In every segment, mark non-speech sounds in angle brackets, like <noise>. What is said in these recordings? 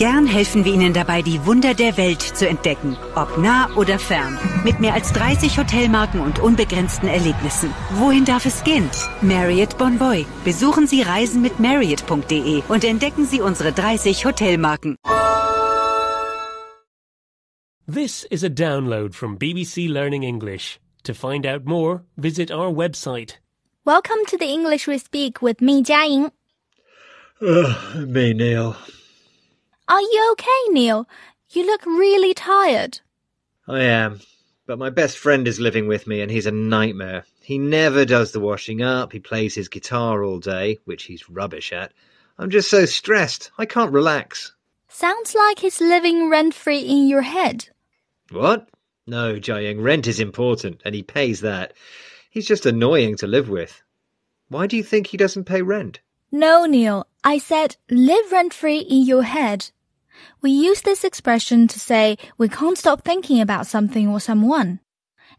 Gern helfen wir Ihnen dabei, die Wunder der Welt zu entdecken, ob nah oder fern. Mit mehr als 30 Hotelmarken und unbegrenzten Erlebnissen. Wohin darf es gehen? Marriott Bonvoy. Besuchen Sie Reisen mit Marriott.de und entdecken Sie unsere 30 Hotelmarken. This is a download from BBC Learning English. To find out more, visit our website. Welcome to the English we speak with me, Jiaying. Ugh, me, Neil. Are you okay, Neil? You look really tired. I am. But my best friend is living with me and he's a nightmare. He never does the washing up, he plays his guitar all day, which he's rubbish at. I'm just so stressed. I can't relax. Sounds like he's living rent free in your head. What? No, Jiaying, rent is important and he pays that. He's just annoying to live with. Why do you think he doesn't pay rent? No, Neil. I said live rent free in your head. We use this expression to say we can't stop thinking about something or someone.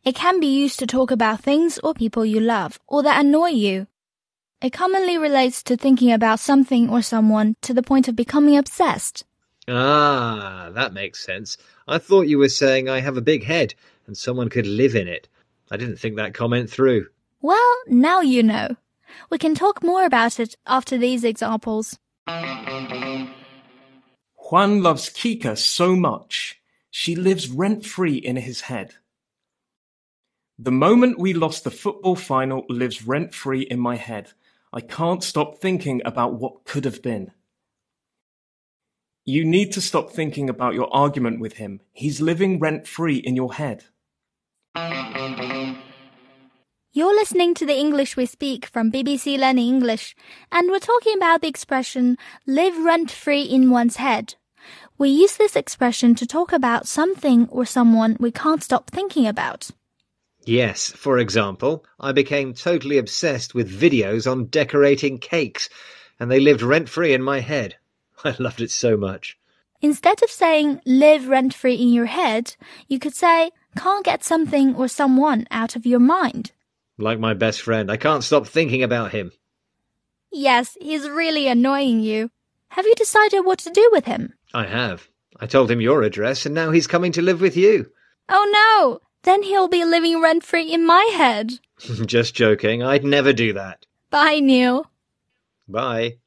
It can be used to talk about things or people you love or that annoy you. It commonly relates to thinking about something or someone to the point of becoming obsessed. Ah, that makes sense. I thought you were saying I have a big head and someone could live in it. I didn't think that comment through. Well, now you know. We can talk more about it after these examples. Juan loves Kika so much. She lives rent free in his head. The moment we lost the football final lives rent free in my head. I can't stop thinking about what could have been. You need to stop thinking about your argument with him. He's living rent free in your head. You're listening to the English we speak from BBC Learning English, and we're talking about the expression live rent free in one's head. We use this expression to talk about something or someone we can't stop thinking about. Yes, for example, I became totally obsessed with videos on decorating cakes, and they lived rent free in my head. <laughs> I loved it so much. Instead of saying live rent free in your head, you could say can't get something or someone out of your mind. Like my best friend, I can't stop thinking about him. Yes, he's really annoying you. Have you decided what to do with him? I have. I told him your address, and now he's coming to live with you. Oh no! Then he'll be living rent free in my head. <laughs> Just joking. I'd never do that. Bye, Neil. Bye.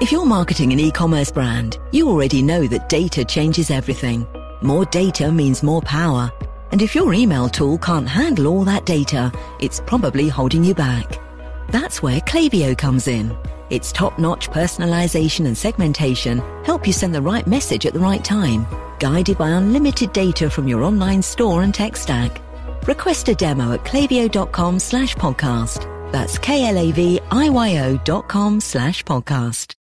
If you're marketing an e-commerce brand, you already know that data changes everything. More data means more power. And if your email tool can't handle all that data, it's probably holding you back. That's where Klaviyo comes in. Its top-notch personalization and segmentation help you send the right message at the right time, guided by unlimited data from your online store and tech stack. Request a demo at klaviyo.com slash podcast. That's K-L-A-V-I-Y-O dot com slash podcast.